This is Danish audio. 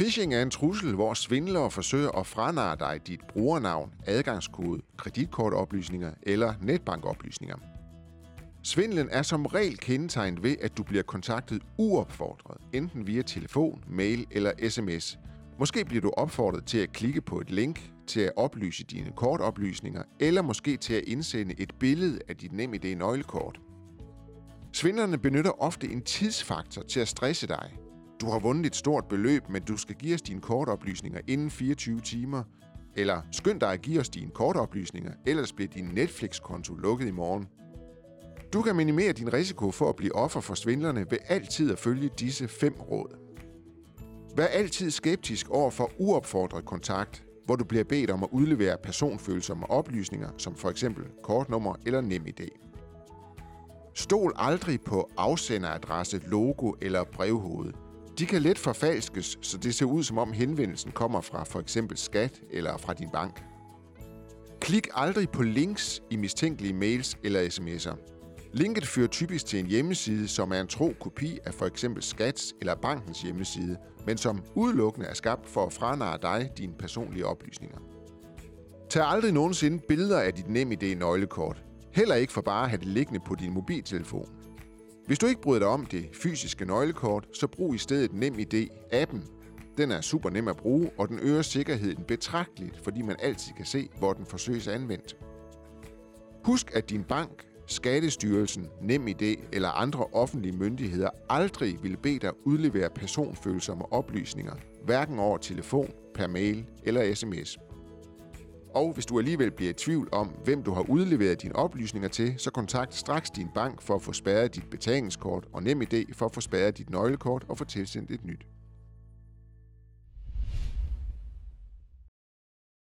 Phishing er en trussel, hvor svindlere forsøger at franare dig dit brugernavn, adgangskode, kreditkortoplysninger eller netbankoplysninger. Svindlen er som regel kendetegnet ved, at du bliver kontaktet uopfordret, enten via telefon, mail eller sms. Måske bliver du opfordret til at klikke på et link til at oplyse dine kortoplysninger, eller måske til at indsende et billede af dit NemID nøglekort. Svindlerne benytter ofte en tidsfaktor til at stresse dig. Du har vundet et stort beløb, men du skal give os dine kortoplysninger inden 24 timer. Eller skynd dig at give os dine kortoplysninger, ellers bliver din Netflix-konto lukket i morgen. Du kan minimere din risiko for at blive offer for svindlerne ved altid at følge disse fem råd. Vær altid skeptisk over for uopfordret kontakt, hvor du bliver bedt om at udlevere personfølsomme oplysninger, som for eksempel kortnummer eller NemID. Stol aldrig på afsenderadresse, logo eller brevhoved. De kan let forfalskes, så det ser ud som om henvendelsen kommer fra for eksempel skat eller fra din bank. Klik aldrig på links i mistænkelige mails eller sms'er. Linket fører typisk til en hjemmeside, som er en tro kopi af for eksempel Skats eller bankens hjemmeside, men som udelukkende er skabt for at franare dig dine personlige oplysninger. Tag aldrig nogensinde billeder af dit NemID nøglekort. Heller ikke for bare at have det liggende på din mobiltelefon. Hvis du ikke bryder dig om det fysiske nøglekort, så brug i stedet NemID-appen. Den er super nem at bruge, og den øger sikkerheden betragteligt, fordi man altid kan se, hvor den forsøges anvendt. Husk, at din bank, Skattestyrelsen, NemID eller andre offentlige myndigheder aldrig vil bede dig udlevere personfølsomme oplysninger, hverken over telefon, per mail eller sms. Og hvis du alligevel bliver i tvivl om, hvem du har udleveret dine oplysninger til, så kontakt straks din bank for at få spærret dit betalingskort og NemID for at få spærret dit nøglekort og få tilsendt et nyt.